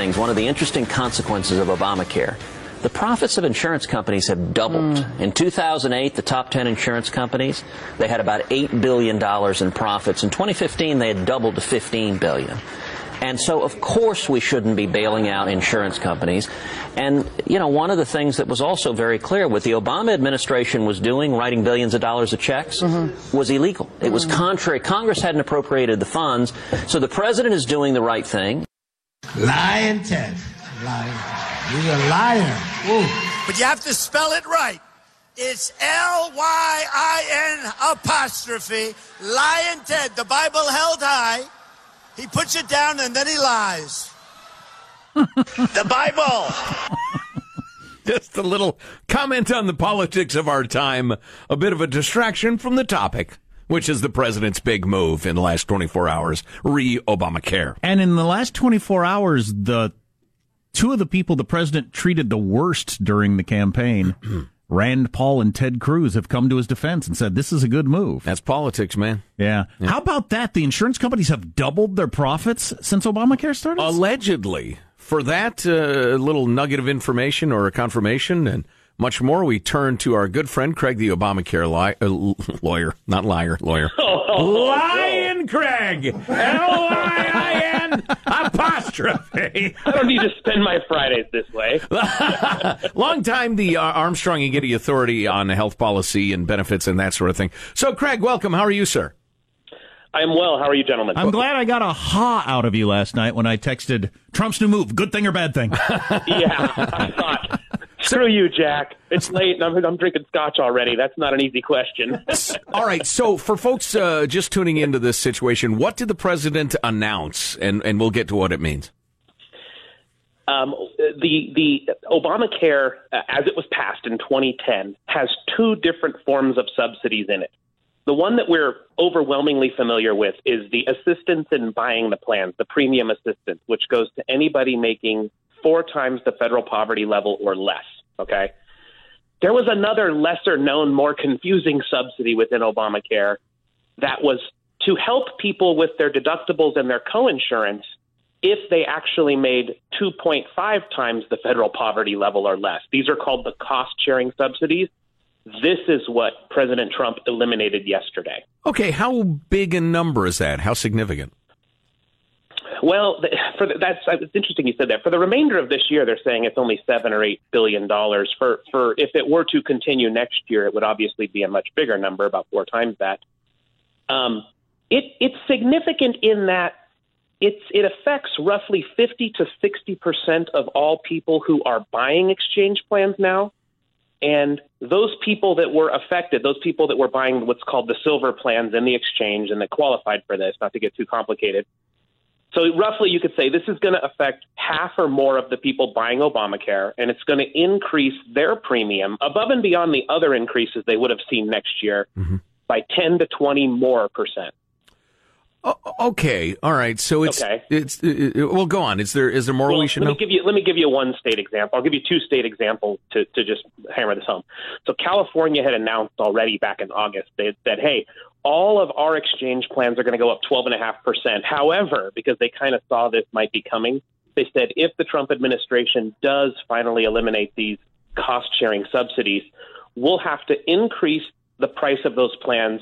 things, one of the interesting consequences of Obamacare. The profits of insurance companies have doubled. Mm. In 2008, the top 10 insurance companies, they had about $8 billion in profits. In 2015, they had doubled to 15 billion. And so, of course, we shouldn't be bailing out insurance companies. And, you know, one of the things that was also very clear what the Obama administration was doing, writing billions of dollars of checks, mm-hmm. was illegal. It was mm-hmm. contrary. Congress hadn't appropriated the funds. So the president is doing the right thing. Lying Ted. Lying. You're a liar. Ooh. But you have to spell it right. It's L Y I N apostrophe. Lion Ted. The Bible held high. He puts it down and then he lies. the Bible. Just a little comment on the politics of our time, a bit of a distraction from the topic which is the president's big move in the last 24 hours, re Obamacare. And in the last 24 hours, the two of the people the president treated the worst during the campaign, Rand Paul and Ted Cruz, have come to his defense and said this is a good move. That's politics, man. Yeah. yeah. How about that? The insurance companies have doubled their profits since Obamacare started? Allegedly. For that uh, little nugget of information or a confirmation and much more, we turn to our good friend Craig, the Obamacare li- uh, lawyer, not liar, lawyer. Lion Craig! L-I-I-N apostrophe. I don't need to spend my Fridays this way. Long time the uh, Armstrong and Getty Authority on health policy and benefits and that sort of thing. So, Craig, welcome. How are you, sir? I am well. How are you, gentlemen? I'm glad I got a ha out of you last night when I texted Trump's new move. Good thing or bad thing? yeah, I thought Screw you, Jack. It's late and I'm, I'm drinking scotch already. That's not an easy question. All right. So, for folks uh, just tuning into this situation, what did the president announce? And, and we'll get to what it means. Um, the the Obamacare, uh, as it was passed in 2010, has two different forms of subsidies in it. The one that we're overwhelmingly familiar with is the assistance in buying the plans, the premium assistance, which goes to anybody making four times the federal poverty level or less. Okay. There was another lesser known, more confusing subsidy within Obamacare that was to help people with their deductibles and their coinsurance if they actually made 2.5 times the federal poverty level or less. These are called the cost sharing subsidies. This is what President Trump eliminated yesterday. Okay, how big a number is that? How significant? Well, for the, that's it's interesting you said that. For the remainder of this year, they're saying it's only seven or eight billion dollars. For for if it were to continue next year, it would obviously be a much bigger number, about four times that. Um, it it's significant in that it's it affects roughly fifty to sixty percent of all people who are buying exchange plans now. And those people that were affected, those people that were buying what's called the silver plans in the exchange and that qualified for this, not to get too complicated, so roughly, you could say this is going to affect half or more of the people buying Obamacare, and it's going to increase their premium above and beyond the other increases they would have seen next year mm-hmm. by 10 to 20 more percent. Oh, okay, all right. So it's okay. it's it, it, well, go on. Is there is there more well, we should let know? Me give you, let me give you one state example. I'll give you two state examples to to just hammer this home. So California had announced already back in August. They had said, "Hey, all of our exchange plans are going to go up 12.5%. However, because they kind of saw this might be coming, they said if the Trump administration does finally eliminate these cost sharing subsidies, we'll have to increase the price of those plans,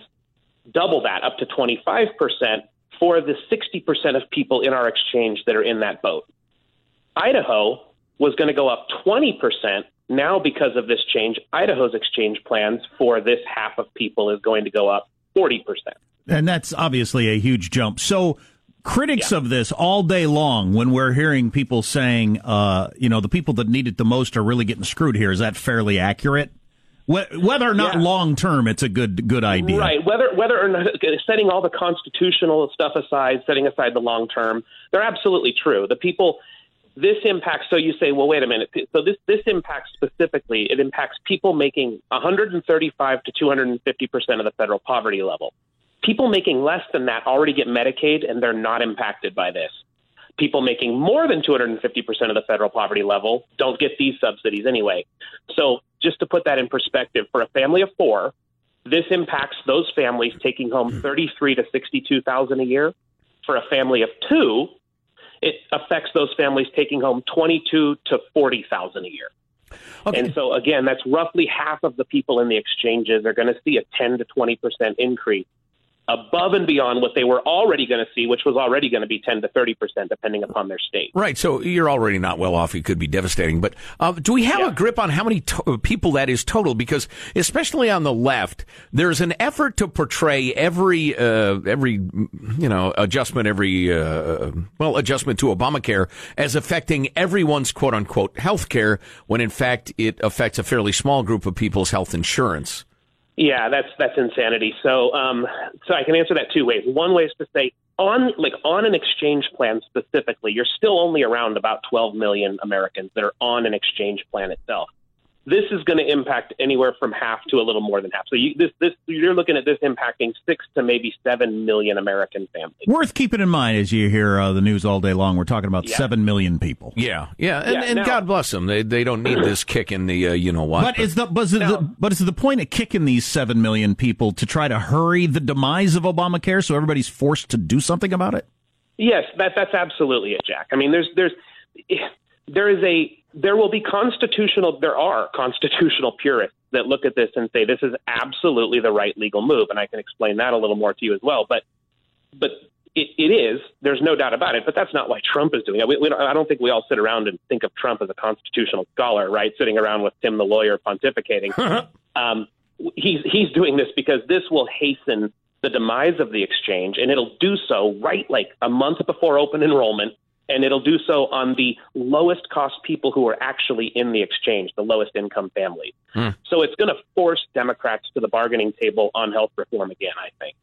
double that up to 25% for the 60% of people in our exchange that are in that boat. Idaho was going to go up 20%. Now, because of this change, Idaho's exchange plans for this half of people is going to go up 40%. And that's obviously a huge jump. So, critics yeah. of this all day long, when we're hearing people saying, uh, you know, the people that need it the most are really getting screwed here, is that fairly accurate? Whether or not yeah. long term, it's a good good idea, right? Whether whether or not setting all the constitutional stuff aside, setting aside the long term, they're absolutely true. The people this impacts so you say well wait a minute. So this this impacts specifically it impacts people making 135 to 250 percent of the federal poverty level. People making less than that already get medicaid and they're not impacted by this. People making more than 250 percent of the federal poverty level don't get these subsidies anyway. So just to put that in perspective for a family of four this impacts those families taking home hmm. 33 to 62 thousand a year. For a family of two it affects those families taking home twenty two to forty thousand a year. Okay. And so again, that's roughly half of the people in the exchanges are going to see a ten to twenty percent increase above and beyond what they were already going to see, which was already going to be 10 to 30 percent, depending upon their state. Right. So you're already not well off. It could be devastating. But uh, do we have Yeah. a grip on how many to- people that is total? Because especially on the left, there's an effort to portray every uh, every you know adjustment, every uh, well adjustment to Obamacare as affecting everyone's quote unquote health care, when in fact it affects a fairly small group of people's health insurance. Yeah, that's that's insanity. So, um, so I can answer that two ways. One way is to say on like on an exchange plan specifically, you're still only around about 12 million Americans that are on an exchange plan itself. This is going to impact anywhere from half to a little more than half. So you, this this you're looking at this impacting six to maybe seven million American families. Worth keeping in mind as you hear uh, the news all day long. We're talking about Yeah. seven million people. Yeah, yeah, and, Yeah, and now- God bless them. They they don't need this kick in the uh, you know what. But is the but is, the but is the point of kicking these seven million people to try to hurry the demise of Obamacare so everybody's forced to do something about it? Yes, that that's absolutely it, Jack. I mean, there's there's there is a there will be constitutional there are constitutional purists that look at this and say this is absolutely the right legal move, and I can explain that a little more to you as well. But but it, it is there's no doubt about it. But that's not why Trump is doing it. We, we don't, I don't think we all sit around and think of Trump as a constitutional scholar, right? Sitting around with Tim the lawyer pontificating. um, he's he's doing this because this will hasten the demise of the exchange, and it'll do so right like a month before open enrollment, and it'll do so on the lowest cost people who are actually in the exchange, the lowest income families. Hmm. So it's going to force Democrats to the bargaining table on health reform again. I think.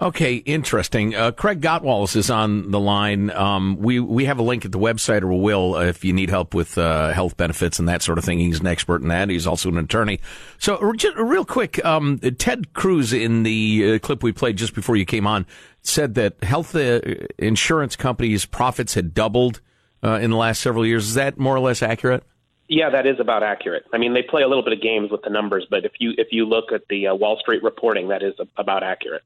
Okay, interesting. Uh, Craig Gottwals is on the line. Um, we we have a link at the website, or will uh, if you need help with uh, health benefits and that sort of thing. He's an expert in that. He's also an attorney. So, just real quick, um, Ted Cruz in the uh, clip we played just before you came on said that health uh, insurance companies' profits had doubled uh, in the last several years. Is that more or less accurate? Yeah, that is about accurate. I mean, they play a little bit of games with the numbers, but if you if you look at the uh, Wall Street reporting, that is about accurate.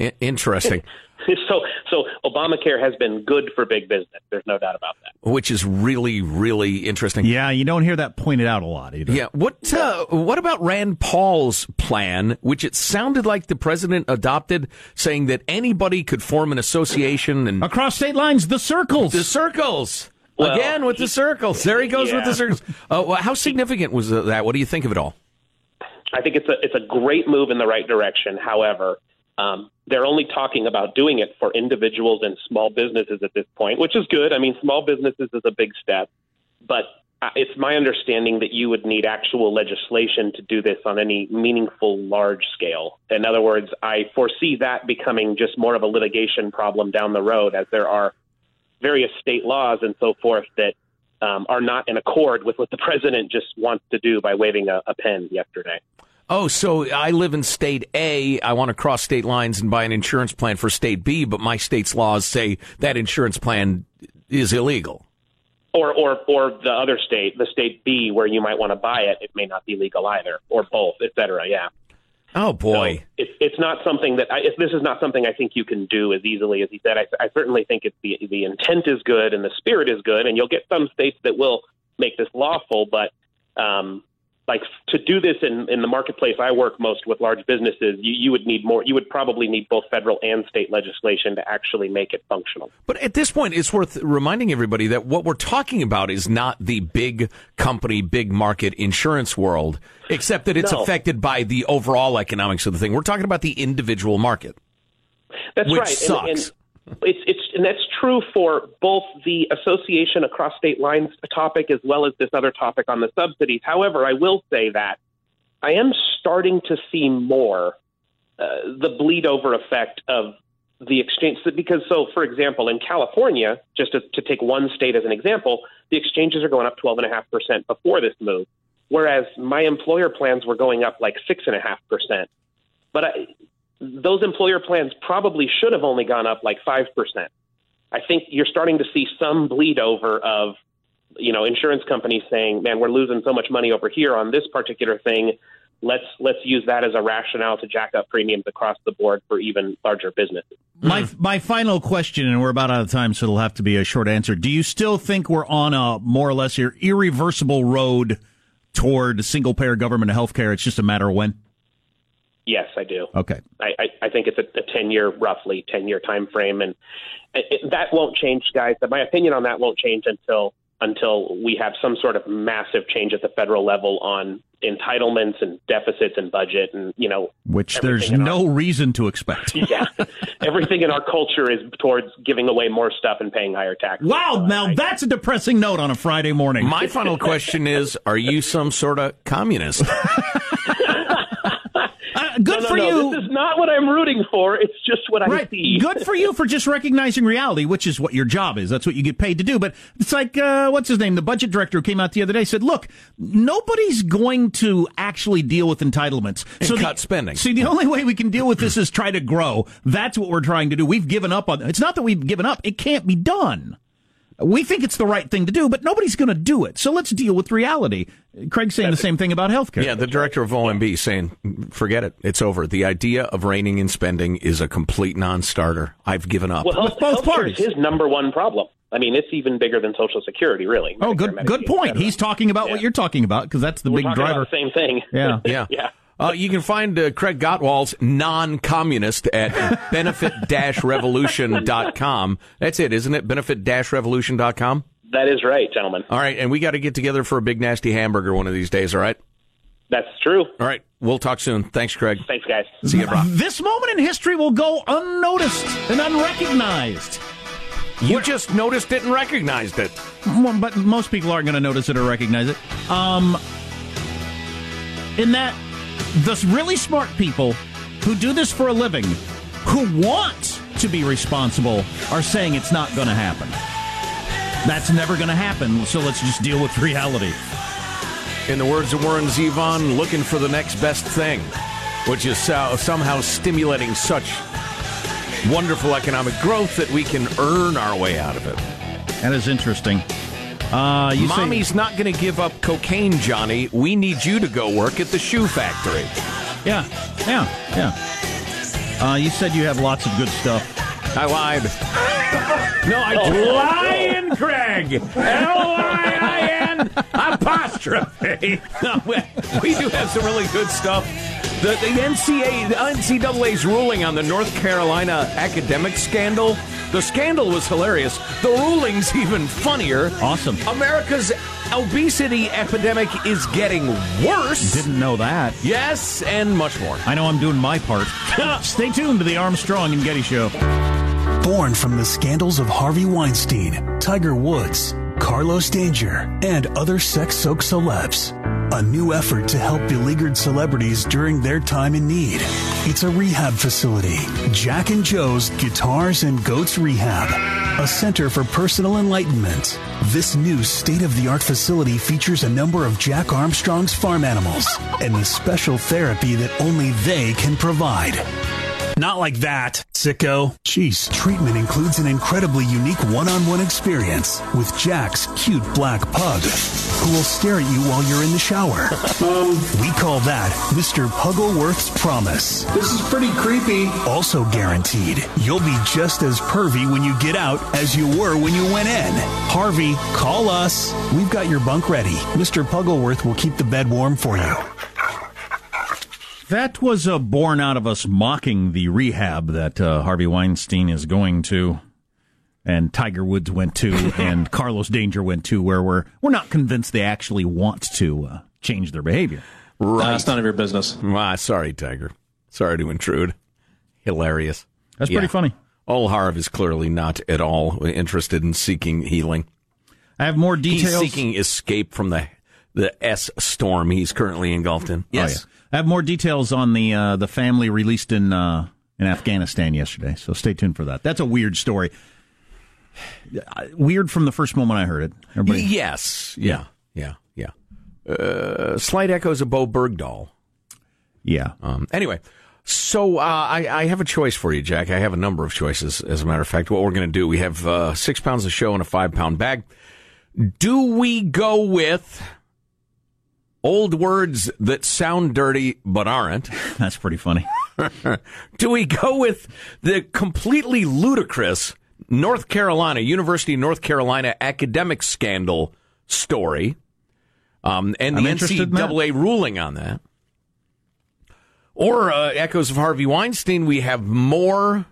I- interesting. so so Obamacare has been good for big business. There's no doubt about that. Which is really, really interesting. Yeah, you don't hear that pointed out a lot either. Yeah. What uh, What about Rand Paul's plan, which it sounded like the president adopted, saying that anybody could form an association and Across state lines, the circles. the circles Well, again with the circles. There he goes with the circles. Uh, well, how significant was that? What do you think of it all? I think it's a it's a great move in the right direction. However, um, they're only talking about doing it for individuals and small businesses at this point, which is good. I mean, small businesses is a big step, but uh, it's my understanding that you would need actual legislation to do this on any meaningful large scale. In other words, I foresee that becoming just more of a litigation problem down the road as there are various state laws and so forth that um, are not in accord with what the president just wants to do by waving a, a pen yesterday. Oh, so I live in state A. I want to cross state lines and buy an insurance plan for state B, but my state's laws say that insurance plan is illegal. or or or the other state, the state B, where you might want to buy it, it may not be legal either, or both, et cetera. Yeah. Oh boy. So it's it's not something that I, if this is not something I think you can do as easily as he said. I, I certainly think it's the the intent is good and the spirit is good, and you'll get some states that will make this lawful, but um, like to do this in in the marketplace I work most with large businesses, you, you would need more. You would probably need both federal and state legislation to actually make it functional. But at this point, it's worth reminding everybody that what we're talking about is not the big company, big market insurance world, except that it's No. affected by the overall economics of the thing. We're talking about the individual market. That's Which right. And- sucks. And, it's it's and that's true for both the association across state lines topic as well as this other topic on the subsidies. However, I will say that I am starting to see more uh, the bleed over effect of the exchange because so for example in California just to, to take one state as an example the exchanges are going up 12.5% before this move whereas my employer plans were going up like 6.5% but I, those employer plans probably should have only gone up like 5%. I think you're starting to see some bleed over of, you know, insurance companies saying, man, we're losing so much money over here on this particular thing. let's let's use that as a rationale to jack up premiums across the board for even larger businesses. My my final question, and we're about out of time, so it'll have to be a short answer. Do you still think we're on a more or less ir- irreversible road toward single payer government health care? It's just a matter of when. Yes, I do. Okay. I, I, I think it's a, a 10 year, roughly 10 year time frame. And it, it, that won't change, guys. My opinion on that won't change until until we have some sort of massive change at the federal level on entitlements and deficits and budget and you know Which there's in no reason to expect. yeah everything in our culture is towards giving away more stuff and paying higher taxes Wow, So now I- that's a depressing note on a Friday morning. My final question is: Are you some sort of communist? Uh, good no, no, for no, you. this is not what I'm rooting for it's just what I Right. see Good for you for just recognizing reality, which is what your job is. That's what you get paid to do. But it's like, uh, what's his name? The budget director who came out the other day said, look, nobody's going to actually deal with entitlements. And the- cut spending. See, the only way we can deal with this is try to grow. That's what we're trying to do. We've given up on It's not that we've given up. It can't be done. We think it's the right thing to do, but nobody's going to do it. So let's deal with reality. Craig's saying the same thing about healthcare. Yeah, the director of OMB saying, forget it. It's over. The idea of reining in spending is a complete non starter. I've given up. well health, both healthcare parties. is his number one problem I mean it's even bigger than Social Security really Oh, Medicare, good, good point. He's talking about what you're talking about because that's the We're big driver. about the same thing Yeah. yeah. yeah Uh, you can find uh, Craig Gottwals non-communist at benefit-revolution.com. That's it, isn't it? Benefit-revolution.com. that is right gentlemen All right, and we got to get together for a big nasty hamburger one of these days. All right. that's true All right. We'll talk soon. Thanks, Craig. thanks guys See you, Brock. This moment in history will go unnoticed and unrecognized. You just noticed it and recognized it. Well, but most people aren't going to notice it or recognize it. Um, in that, the really smart people who do this for a living, who want to be responsible, are saying it's not going to happen. That's never going to happen, so let's just deal with reality. In the words of Warren Zevon, looking for the next best thing, which is so- somehow stimulating such wonderful economic growth that we can earn our way out of it. That is interesting. Uh, you say- Mommy's not going to give up cocaine, Johnny. We need you to go work at the shoe factory. yeah, yeah, yeah. Uh, you said you have lots of good stuff. I lied. no, I lying, Craig. L-I-I-N apostrophe. No, we, we do have some really good stuff. The, the NCAA, the NCAA's ruling on the North Carolina academic scandal. The scandal was hilarious. The ruling's even funnier. Awesome. America's obesity epidemic is getting worse. Didn't know that. yes, and much more. I know I'm doing my part. Stay tuned to the Armstrong and Getty Show. Born from the scandals of Harvey Weinstein, Tiger Woods, Carlos Danger, and other sex soaked celebs. A new effort to help beleaguered celebrities during their time in need. It's a rehab facility. Jack and Joe's Guitars and Goats Rehab. A center for personal enlightenment. This new state of the art facility features a number of Jack Armstrong's farm animals and the special therapy that only they can provide. Not like that, sicko. Jeez, treatment includes an incredibly unique one-on-one experience with Jack's cute black pug, who will stare at you while you're in the shower. we call that Mr. Puggleworth's Promise. This is pretty creepy. Also guaranteed, you'll be just as pervy when you get out as you were when you went in. Harvey, call us. We've got your bunk ready. Mr. Puggleworth will keep the bed warm for you. That was uh, born out of us mocking the rehab that uh, Harvey Weinstein is going to, and Tiger Woods went to, and Carlos Danger went to, where we're we're not convinced they actually want to uh, change their behavior. Right. That's none of your business. Ah, sorry, Tiger. Sorry to intrude. Hilarious. That's pretty Yeah. funny. Old Harv is clearly not at all interested in seeking healing. I have more He's details. seeking escape from the the S storm he's currently engulfed in. Oh, yeah. I have more details on the uh, the family released in uh, in Afghanistan yesterday. So stay tuned for that. That's a weird story. Weird from the first moment I heard it. Everybody, Yes. Yeah. Yeah. Yeah. Uh, slight echoes of Bowe Bergdahl. yeah. Um, anyway, so uh, I, I have a choice for you, Jack. I have a number of choices, as a matter of fact. What we're going to do, we have uh, six pounds of show in a five pound bag. Do we go with old words that sound dirty but aren't? That's pretty funny. Do we go with the completely ludicrous North Carolina, University of North Carolina academic scandal story, um, and the I'm interested in. NCAA ruling on that? Or uh, echoes of Harvey Weinstein, we have more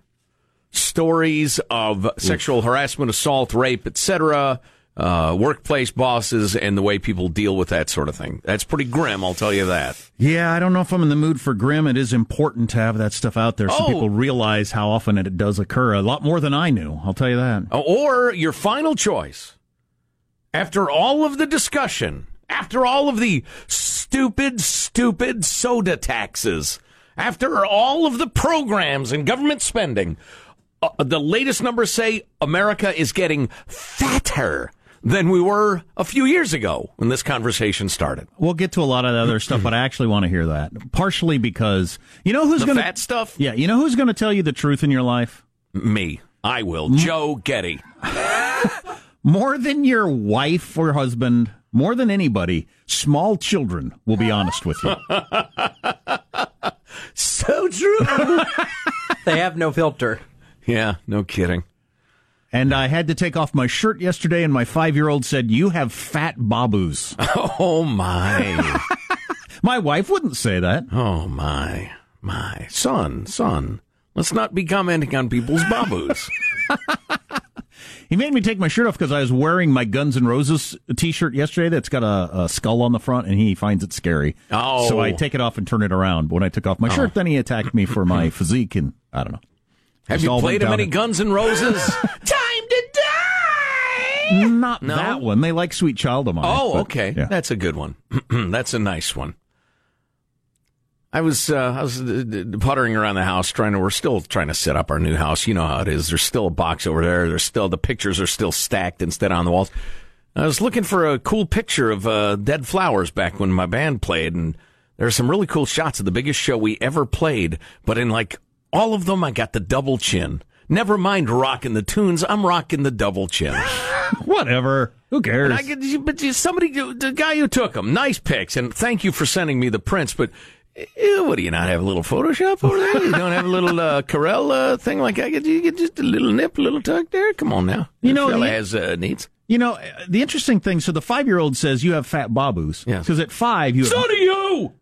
stories of sexual harassment, assault, rape, etc., uh, workplace bosses, and the way people deal with that sort of thing. That's pretty grim, I'll tell you that. Yeah, I don't know if I'm in the mood for grim. It is important to have that stuff out there so Oh. people realize how often it does occur. A lot more than I knew. I'll tell you that. Or your final choice, after all of the discussion, after all of the stupid, stupid soda taxes, after all of the programs and government spending, uh, the latest numbers say America is getting fatter than we were a few years ago when this conversation started. We'll get to a lot of the other stuff, but I actually want to hear that. Partially because you know who's going to fat stuff? Yeah, you know who's going to tell you the truth in your life Me. I will. Joe Getty. more than your wife or husband, more than anybody. Small children will be honest with you. So true. They have no filter. yeah, no kidding. And I had to take off my shirt yesterday, and my five-year-old said, "You have fat baboos." Oh, my. my wife wouldn't say that. Oh my, my son, son. Let's not be commenting on people's baboos. He made me take my shirt off because I was wearing my Guns N' Roses T-shirt yesterday. That's got a, a skull on the front, and he finds it scary. Oh. so I oh. take it off and turn it around. But when I took off my oh. shirt, then he attacked me for my physique, and I don't know. Have you played him any Guns N' Roses? Time to die. Not No? that one. They like Sweet Child of Mine. Oh, but, okay, yeah. that's a good one. that's a nice one. I was uh, I was uh, puttering around the house trying to. We're still trying to set up our new house. You know how it is. There's still a box over there. There's still the pictures are still stacked instead on the walls. I was looking for a cool picture of uh, Dead Flowers back when my band played, and there are some really cool shots of the biggest show we ever played. But in like all of them, I got the double chin. Never mind rocking the tunes. I'm rocking the double chin. Whatever. Who cares? I but somebody, the guy who took them, nice pics, and thank you for sending me the prints. But eh, what do you not have a little Photoshop over there? You don't have a little uh, Carell uh, thing like I get? You get just a little nip, a little tuck there. Come on now, You know, fella the- has uh, needs. You know, the interesting thing. So the five-year-old says you have fat baboos. Yes. Because at five you have, So do you.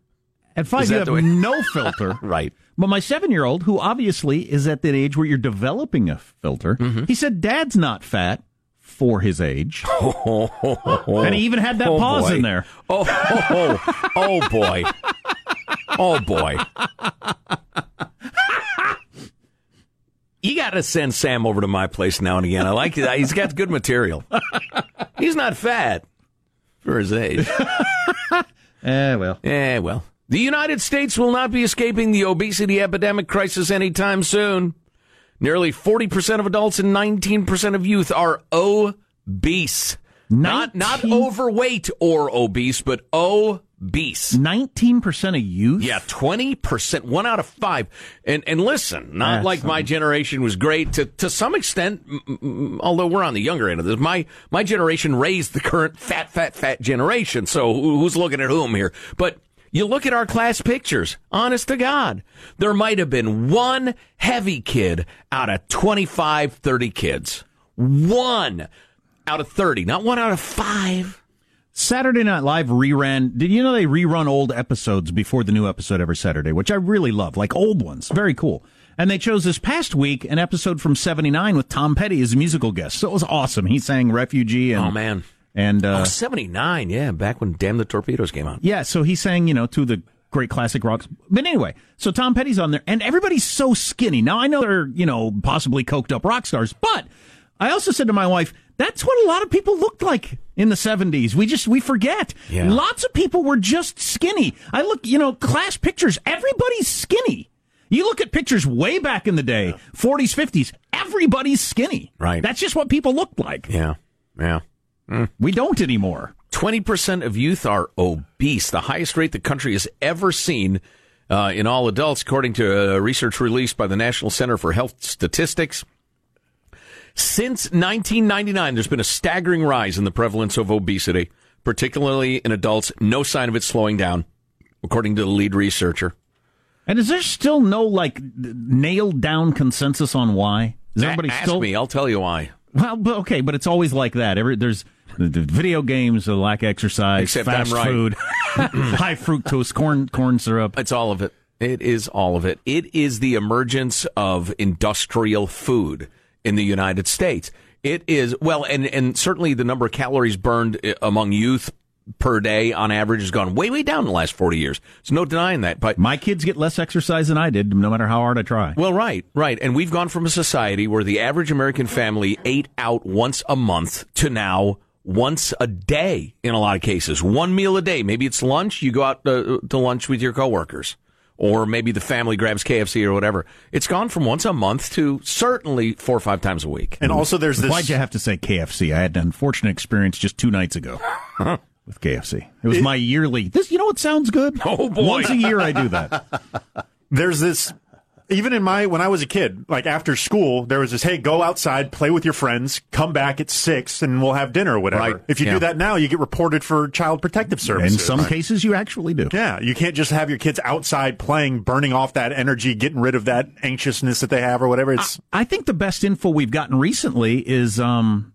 at five you have no filter. Right. But my seven-year-old, who obviously is at that age where you're developing a filter, Mm-hmm. he said, "Dad's not fat for his age," and he even had that Oh, pause boy. in there. Oh, oh, oh, oh boy. Oh boy. You got to send Sam over to my place now and again. I like it. He's got good material. He's not fat for his age. Eh, well, Eh, well. The United States will not be escaping the obesity epidemic crisis anytime soon. Nearly 40% of adults and 19% of youth are obese. Not not overweight or obese, but obese. nineteen percent of youth. Yeah, twenty percent, one out of five. And and listen, not That's like my generation was great to to some extent. Although we're on the younger end of this, my my generation raised the current fat, fat, fat generation. So who's looking at whom here? But you look at our class pictures. Honest to God, there might have been one heavy kid out of 25, 30 kids. One out of thirty, not one out of five. Saturday Night Live reran. Did you know they rerun old episodes before the new episode every Saturday, which I really love, like old ones. Very cool. And they chose this past week an episode from '79 with Tom Petty as a musical guest. So it was awesome. He sang "Refugee" and Oh man. And uh, Oh, 79, yeah, back when Damn the Torpedoes came out. Yeah, so he sang, you know, to the great classic rocks. But anyway, so Tom Petty's on there, and everybody's so skinny. Now, I know they're, you know, possibly coked up rock stars, but I also said to my wife, that's what a lot of people looked like in the 70s. We just, we forget. Yeah. Lots of people were just skinny. I look, you know, class pictures, everybody's skinny. You look at pictures way back in the day, 40s, 50s, everybody's skinny. Right. That's just what people looked like. Yeah, yeah. We don't anymore. 20% of youth are obese, the highest rate the country has ever seen uh, in all adults, according to uh, research released by the National Center for Health Statistics. Since 1999, there's been a staggering rise in the prevalence of obesity, particularly in adults. No sign of it slowing down, according to the lead researcher. And is there still no like nailed down consensus on why? Is everybody ask still? me, I'll tell you why. Well, okay, but it's always like that. Every there's the, the video games, the lack exercise, Except fast right. food, high fructose corn corn syrup. It's all of it. It is all of it. It is the emergence of industrial food in the United States. It is well, and and certainly the number of calories burned uh, among youth per day on average has gone way way down in the last forty years. There's no denying that. But My kids get less exercise than I did, no matter how hard I try. well, right, right, and we've gone from a society where the average American family ate out once a month to now once a day in a lot of cases. One meal a day. Maybe it's lunch. You go out uh, to lunch with your coworkers. Or maybe the family grabs KFC or whatever. It's gone from once a month to certainly four or five times a week. And also, there's this. Why'd you have to say KFC? I had an unfortunate experience just two nights ago with KFC. It was my yearly. This, you know, what sounds good. Oh, boy. Once a year, I do that. there's this even in my when I was a kid, like after school, there was this hey, go outside, play with your friends, come back at six, and we'll have dinner or whatever. Right. If you Yeah. do that now, you get reported for child protective services. In some cases, you actually do. yeah, you can't just have your kids outside playing, burning off that energy, getting rid of that anxiousness that they have or whatever. It's I think the best info we've gotten recently is um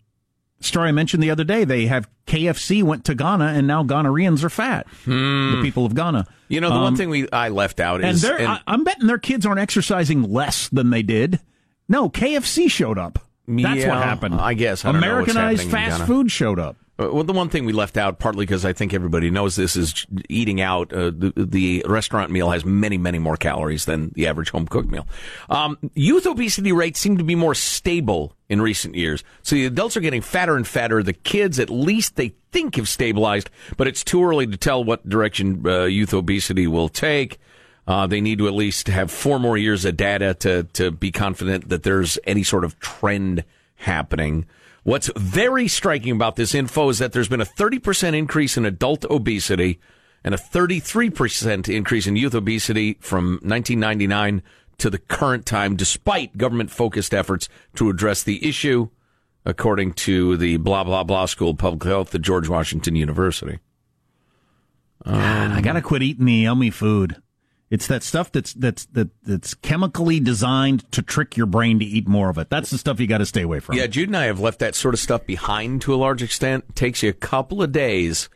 story I mentioned the other day. They have KFC went to Ghana and now Ghanaians are fat. The people of Ghana. You know, the one Um, thing we I left out is they're, and- I, I'm betting their kids aren't exercising less than they did. No, KFC showed up. That's Yeah, what happened. I guess. I don't know what's Americanized fast food showed up. Uh, Well, the one thing we left out, partly because I think everybody knows this, is eating out. Uh, the, the restaurant meal has many, many more calories than the average home cooked meal. Um, youth obesity rates seem to be more stable in recent years. So the adults are getting fatter and fatter. The kids, at least they think, have stabilized, but it's too early to tell what direction uh, youth obesity will take. Uh, they need to at least have four more years of data to, to be confident that there's any sort of trend happening. What's very striking about this info is that there's been a 30% increase in adult obesity and a 33% increase in youth obesity from 1999 to the current time, despite government focused efforts to address the issue, according to the blah, blah, blah School of Public Health at George Washington University. I gotta quit eating the yummy food. It's that stuff that's that's that, that's chemically designed to trick your brain to eat more of it. That's the stuff you got to stay away from. Yeah, Jude and I have left that sort of stuff behind to a large extent. It takes you a couple of days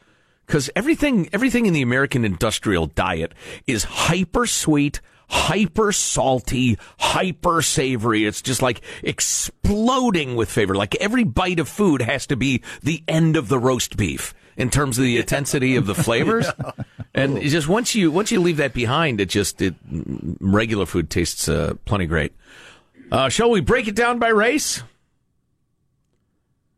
because everything everything in the American industrial diet is hyper sweet, hyper salty, hyper savory. It's just like exploding with flavor. Like every bite of food has to be the end of the roast beef in terms of the intensity of the flavors. And it's just once you once you leave that behind, it just it regular food tastes uh, plenty great. Uh, shall we break it down by race?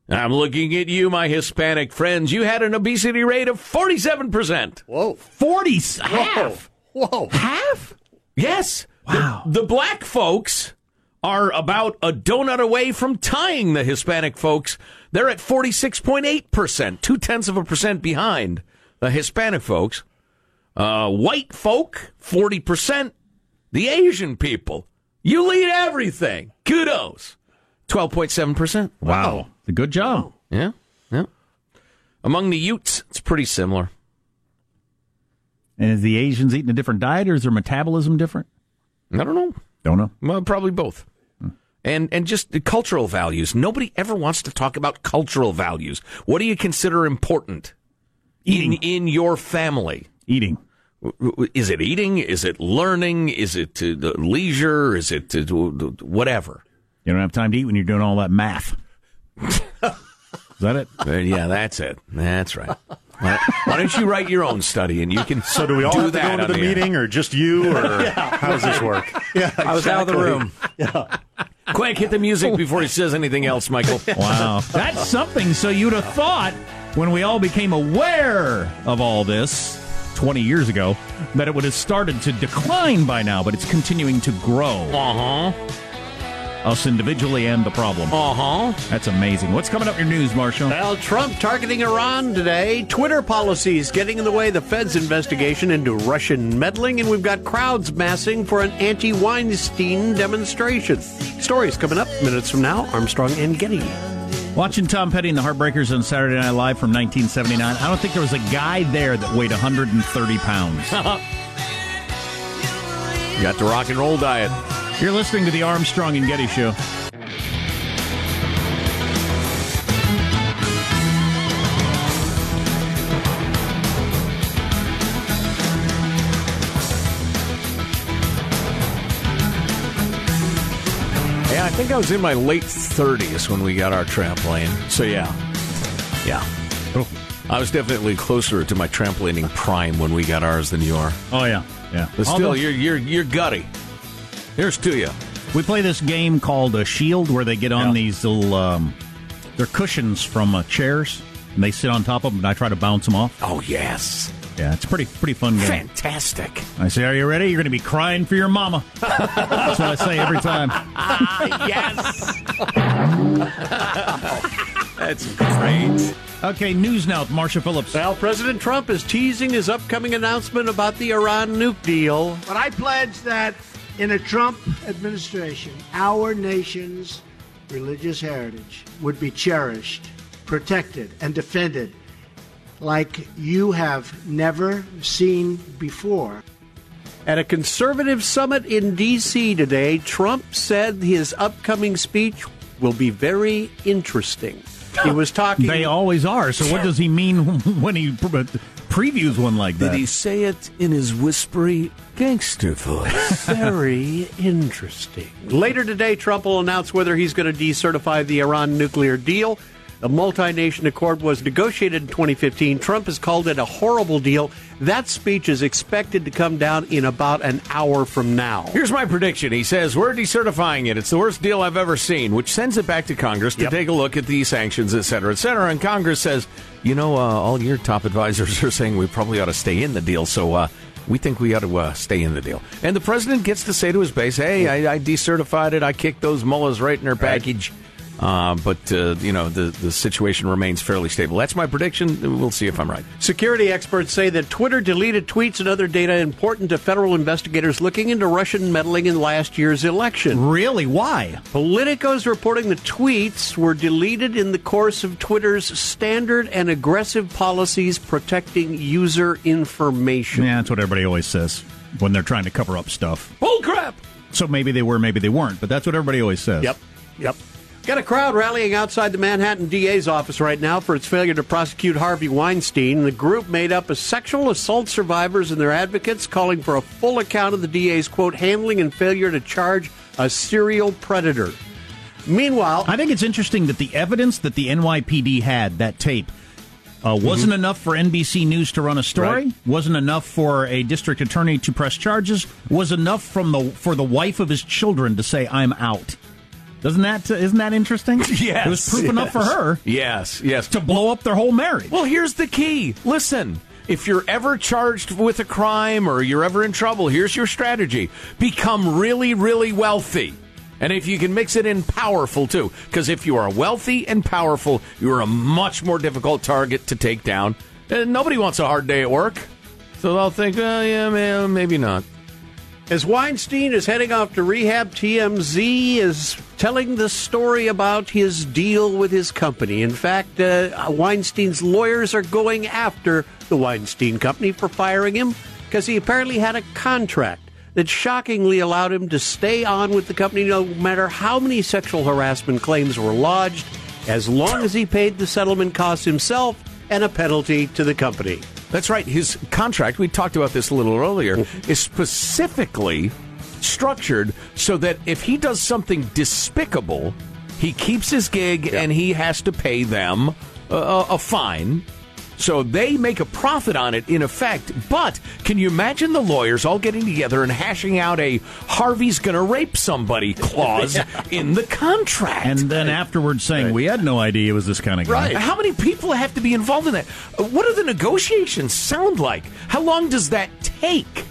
I'm looking at you, my Hispanic friends. You had an obesity rate of 47%. whoa, forty half. whoa. Half? Yes. Wow. The, the black folks are about a donut away from tying the Hispanic folks. They're at 46.8%, two tenths of a percent behind the Hispanic folks. Uh, white folk, 40%. The Asian people, you lead everything. Kudos. 12.7%. Wow. A good job. Yeah, yeah. Among the Utes, it's pretty similar. And is the Asians eating a different diet or is their metabolism different? I don't know. Don't know. Well, probably both. And and just the cultural values. Nobody ever wants to talk about cultural values. What do you consider important in in your family? Eating. W- w- Is it eating? Is it learning? Is it uh, the leisure? Is it uh, whatever? You don't have time to eat when you're doing all that math. is that it? Uh, yeah, that's it. That's right. Why, why don't you write your own study and you can So do we all have to go into on the air. meeting, or just you, or how does this work? Yeah, I was out of the room. Quick, hit the music before he says anything else, Michael. Wow. That's something. So you'd have thought when we all became aware of all this 20 years ago that it would have started to decline by now, but it's continuing to grow. Uh huh. Us individually and the problem. Uh huh. That's amazing. What's coming up in your news, Marshall? Well, Trump targeting Iran today. Twitter policies getting in the way of the Fed's investigation into Russian meddling, and we've got crowds massing for an anti-Weinstein demonstration. Stories coming up minutes from now. Armstrong and Getty. Watching Tom Petty and the Heartbreakers on Saturday Night Live from 1979, I don't think there was a guy there that weighed 130 pounds. Got the rock and roll diet. You're listening to the Armstrong and Getty Show. Yeah, I think I was in my late 30s when we got our trampoline. So, yeah. Yeah. I was definitely closer to my trampolining prime when we got ours than you are. Oh yeah, yeah. But still, Although- you're, you're, you're gutty. Here's to you. We play this game called a Shield, where they get on Yeah. these little, um, they're cushions from uh, chairs, and they sit on top of them, and I try to bounce them off. Oh, yes. Yeah, it's a pretty pretty fun game. Fantastic. I say, "Are you ready? You're going to be crying for your mama." That's what I say every time. yes. That's great. Okay, news now with Marsha Phillips. Well, President Trump is teasing his upcoming announcement about the Iran nuke deal. But I pledge that in a Trump administration, our nation's religious heritage would be cherished, protected, and defended like you have never seen before. At a conservative summit in D.C. today, Trump said his upcoming speech will be very interesting. He was talking. They always are. So, what does he mean when he pre- previews one like that? Did he say it in his whispery gangster voice? Very interesting. Later today, Trump will announce whether he's going to decertify the Iran nuclear deal. The multi nation accord was negotiated in 2015. Trump has called it a horrible deal. That speech is expected to come down in about an hour from now. Here's my prediction. He says, We're decertifying it. It's the worst deal I've ever seen, which sends it back to Congress to Yep. take a look at the sanctions, et cetera, et cetera. And Congress says, You know, uh, all your top advisors are saying we probably ought to stay in the deal. So, uh, we think we ought to uh, stay in the deal. And the president gets to say to his base, hey, I, I decertified it. I kicked those mullahs right in their package. Uh, but, uh, you know, the, the situation remains fairly stable. That's my prediction. We'll see if I'm right. Security experts say that Twitter deleted tweets and other data important to federal investigators looking into Russian meddling in last year's election. Really? Why? Politico's reporting the tweets were deleted in the course of Twitter's standard and aggressive policies protecting user information. Yeah, that's what everybody always says when they're trying to cover up stuff. Bull crap! So maybe they were, maybe they weren't, but that's what everybody always says. Yep. Yep. Got a crowd rallying outside the Manhattan DA's office right now for its failure to prosecute Harvey Weinstein. The group made up of sexual assault survivors and their advocates calling for a full account of the DA's quote handling and failure to charge a serial predator. Meanwhile, I think it's interesting that the evidence that the NYPD had, that tape, uh, wasn't enough for NBC News to run a story. Right. Wasn't enough for a district attorney to press charges. Was enough from the for the wife of his children to say, "I'm out." Doesn't that uh, isn't that interesting? Yes. it was proof enough for her Yes, yes. to blow up their whole marriage. Well, here's the key. Listen, if you're ever charged with a crime or you're ever in trouble, here's your strategy become really, really wealthy. And if you can mix it in powerful too, because if you are wealthy and powerful, you are a much more difficult target to take down. And nobody wants a hard day at work. So they'll think, oh, yeah, man, maybe not. As Weinstein is heading off to rehab, TMZ is telling the story about his deal with his company. In fact, uh, Weinstein's lawyers are going after the Weinstein Company for firing him because he apparently had a contract that shockingly allowed him to stay on with the company no matter how many sexual harassment claims were lodged, as long as he paid the settlement costs himself and a penalty to the company. That's right. His contract, we talked about this a little earlier, mm-hmm. is specifically structured so that if he does something despicable, he keeps his gig and he has to pay them a, a, a fine. So they make a profit on it in effect. But can you imagine the lawyers all getting together and hashing out a Harvey's gonna rape somebody clause in the contract? and then afterwards saying, "We had no idea it was this kind of guy." Right. How many people have to be involved in that? What do the negotiations sound like? How long does that take?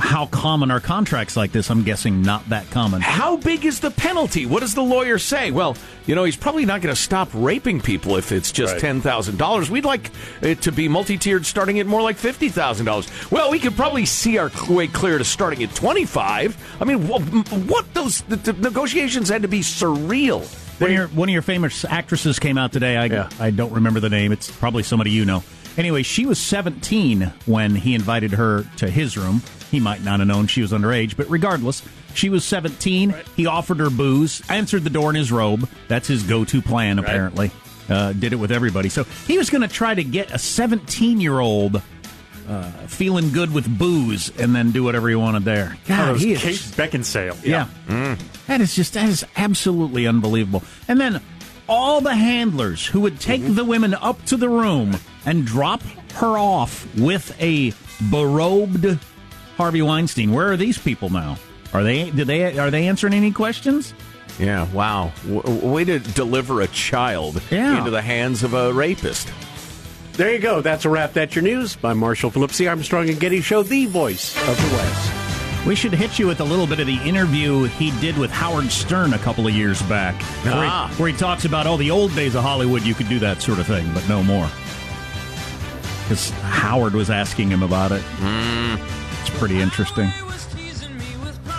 How common are contracts like this? I'm guessing not that common. How big is the penalty? What does the lawyer say? Well, you know, he's probably not going to stop raping people if it's just $10,000. We'd like it to be multi tiered starting at more like $50,000. Well, we could probably see our way clear to starting at 25 I mean, what those the, the negotiations had to be surreal. One of, your, one of your famous actresses came out today. I, I don't remember the name. It's probably somebody you know. Anyway, she was 17 when he invited her to his room. He might not have known she was underage, but regardless, she was 17. He offered her booze, answered the door in his robe. That's his go to plan, apparently. Uh, did it with everybody. So he was going to try to get a 17 year old uh, feeling good with booze and then do whatever he wanted there. Oh, God, it was he is Kate Beckinsale. yeah. That is just, that is absolutely unbelievable. And then all the handlers who would take the women up to the room and drop her off with a berobed Harvey Weinstein. Where are these people now? Are they, did they, are they answering any questions? Yeah, wow. W- way to deliver a child Yeah. into the hands of a rapist. There you go. That's a wrap. That's your news. by Marshall Phillips, the Armstrong and Getty Show, the voice of the West. We should hit you with a little bit of the interview he did with Howard Stern a couple of years back, where, Ah. he, where he talks about, oh, the old days of Hollywood, you could do that sort of thing, but no more. Because Howard was asking him about it. It's pretty interesting.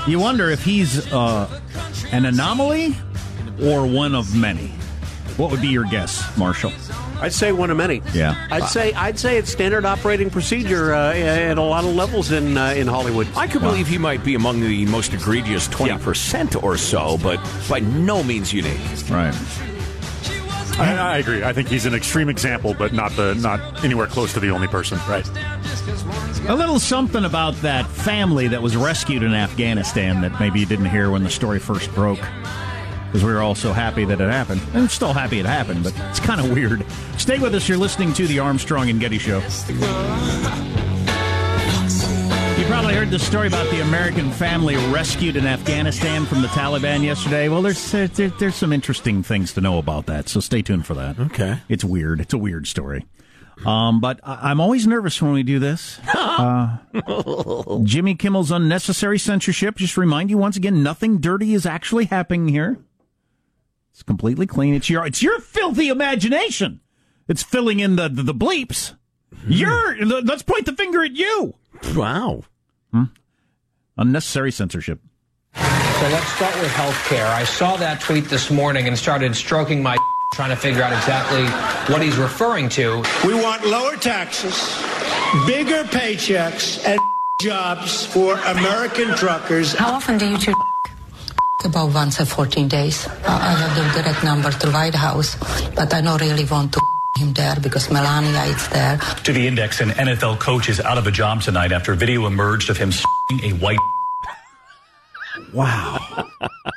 You wonder if he's uh, an anomaly or one of many. What would be your guess, Marshall? I'd say one of many. Yeah. I'd say I'd say it's standard operating procedure uh, at a lot of levels in uh, in Hollywood. I could believe he might be among the most egregious 20% or so, but by no means unique. Right. I, I agree. I think he's an extreme example, but not the not anywhere close to the only person. Right. A little something about that family that was rescued in Afghanistan that maybe you didn't hear when the story first broke. Because we were all so happy that it happened. I'm still happy it happened, but it's kind of weird. Stay with us. You're listening to the Armstrong and Getty Show. You probably heard the story about the American family rescued in Afghanistan from the Taliban yesterday. Well, there's there, there- there's some interesting things to know about that, so stay tuned for that. Okay. It's weird. It's a weird story. Um, but I- I'm always nervous when we do this. Uh, Jimmy Kimmel's unnecessary censorship. Just remind you once again, nothing dirty is actually happening here. It's completely clean. It's your it's your filthy imagination. It's filling in the the, the bleeps. You're let's point the finger at you. Wow. Unnecessary censorship. So let's start with healthcare. I saw that tweet this morning and started stroking my trying to figure out exactly what he's referring to. We want lower taxes, bigger paychecks, and jobs for American truckers. How often do you two about once every 14 days. Uh, I have the direct number to White House, but I don't really want to him there because Melania is there. To the index, an NFL coach is out of a job tonight after video emerged of him a white. Wow.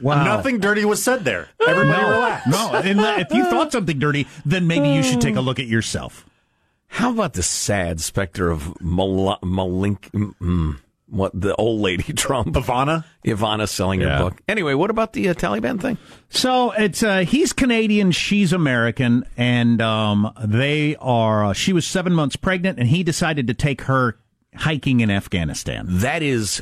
Wow. Nothing dirty was said there. Everybody no, relax. No, and if you thought something dirty, then maybe you should take a look at yourself. How about the sad specter of Mal- Malink, mm, what the old lady Trump, Ivana, Ivana selling Yeah. her book. Anyway, what about the uh, Taliban thing? So it's uh, he's Canadian, she's American, and um, they are. Uh, she was seven months pregnant, and he decided to take her hiking in Afghanistan. That is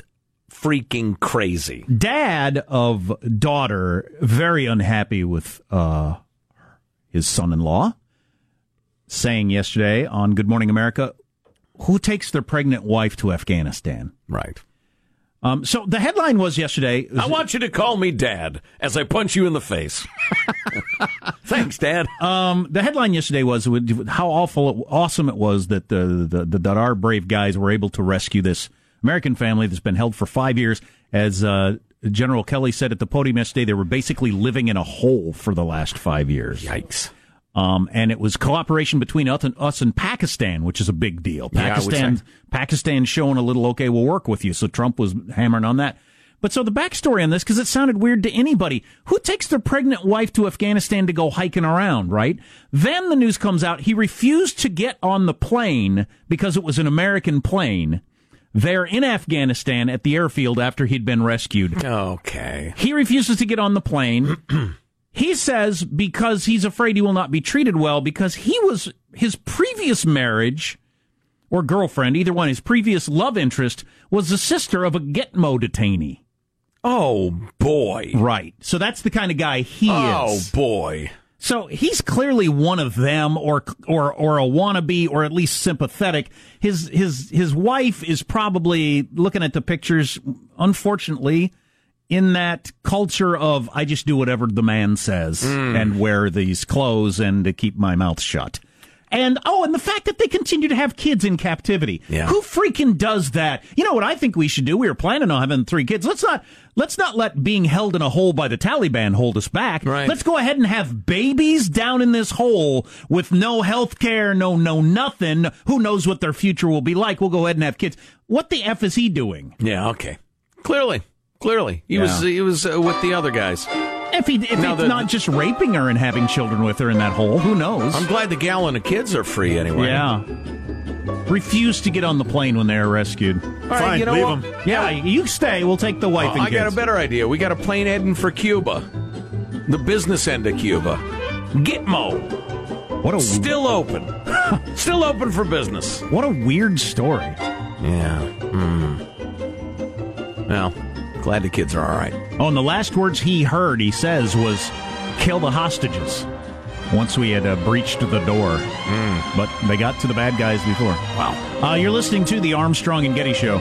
freaking crazy. Dad of daughter very unhappy with uh, his son-in-law, saying yesterday on Good Morning America, "Who takes their pregnant wife to Afghanistan?" Right. Um, so the headline was yesterday. I want you to call me Dad as I punch you in the face. Thanks, Dad. Um, the headline yesterday was how awful, awesome it was that the, the, the that our brave guys were able to rescue this American family that's been held for five years. As uh, General Kelly said at the podium yesterday, they were basically living in a hole for the last five years. Yikes. Um, and it was cooperation between us and, us and Pakistan, which is a big deal. Yeah, Pakistan, say. Pakistan showing a little, okay, we'll work with you. So Trump was hammering on that. But so the backstory on this, because it sounded weird to anybody, who takes their pregnant wife to Afghanistan to go hiking around, right? Then the news comes out he refused to get on the plane because it was an American plane there in Afghanistan at the airfield after he'd been rescued. Okay. He refuses to get on the plane. he says because he's afraid he will not be treated well because he was his previous marriage or girlfriend, either one, his previous love interest was the sister of a Gitmo detainee. Oh boy. Right. So that's the kind of guy he Oh is. Oh boy. So he's clearly one of them, or or or a wannabe, or at least sympathetic. His his his wife is probably looking at the pictures. Unfortunately, in that culture of I just do whatever the man says hmm. and wear these clothes and to keep my mouth shut. And oh, and the fact that they continue to have kids in captivity. Yeah. Who freaking does that? You know what I think we should do? We were planning on having three kids. Let's not let's not let being held in a hole by the Taliban hold us back. Right. Let's go ahead and have babies down in this hole with no health care, no no nothing. Who knows what their future will be like? We'll go ahead and have kids. What the F is he doing? Yeah, okay. Clearly. Clearly. He Yeah. was he was uh, with the other guys. If he if Now he's the- not just raping her and having children with her in that hole, who knows? I'm glad the gal and the kids are free anyway. Yeah. Refused to get on the plane when they were rescued. All right, you know what? Yeah, you stay. We'll take the wife Oh, and I got a better idea. We got a plane heading for Cuba. The business end of Cuba. Gitmo. What a Still open. Still open for business. What a weird story. Yeah. Hmm. Well, glad the kids are all right. Oh, and the last words he heard, he says, was "kill the hostages." Once we had uh, breached the door, but they got to the bad guys before. Wow. Uh, you're listening to the Armstrong and Getty Show.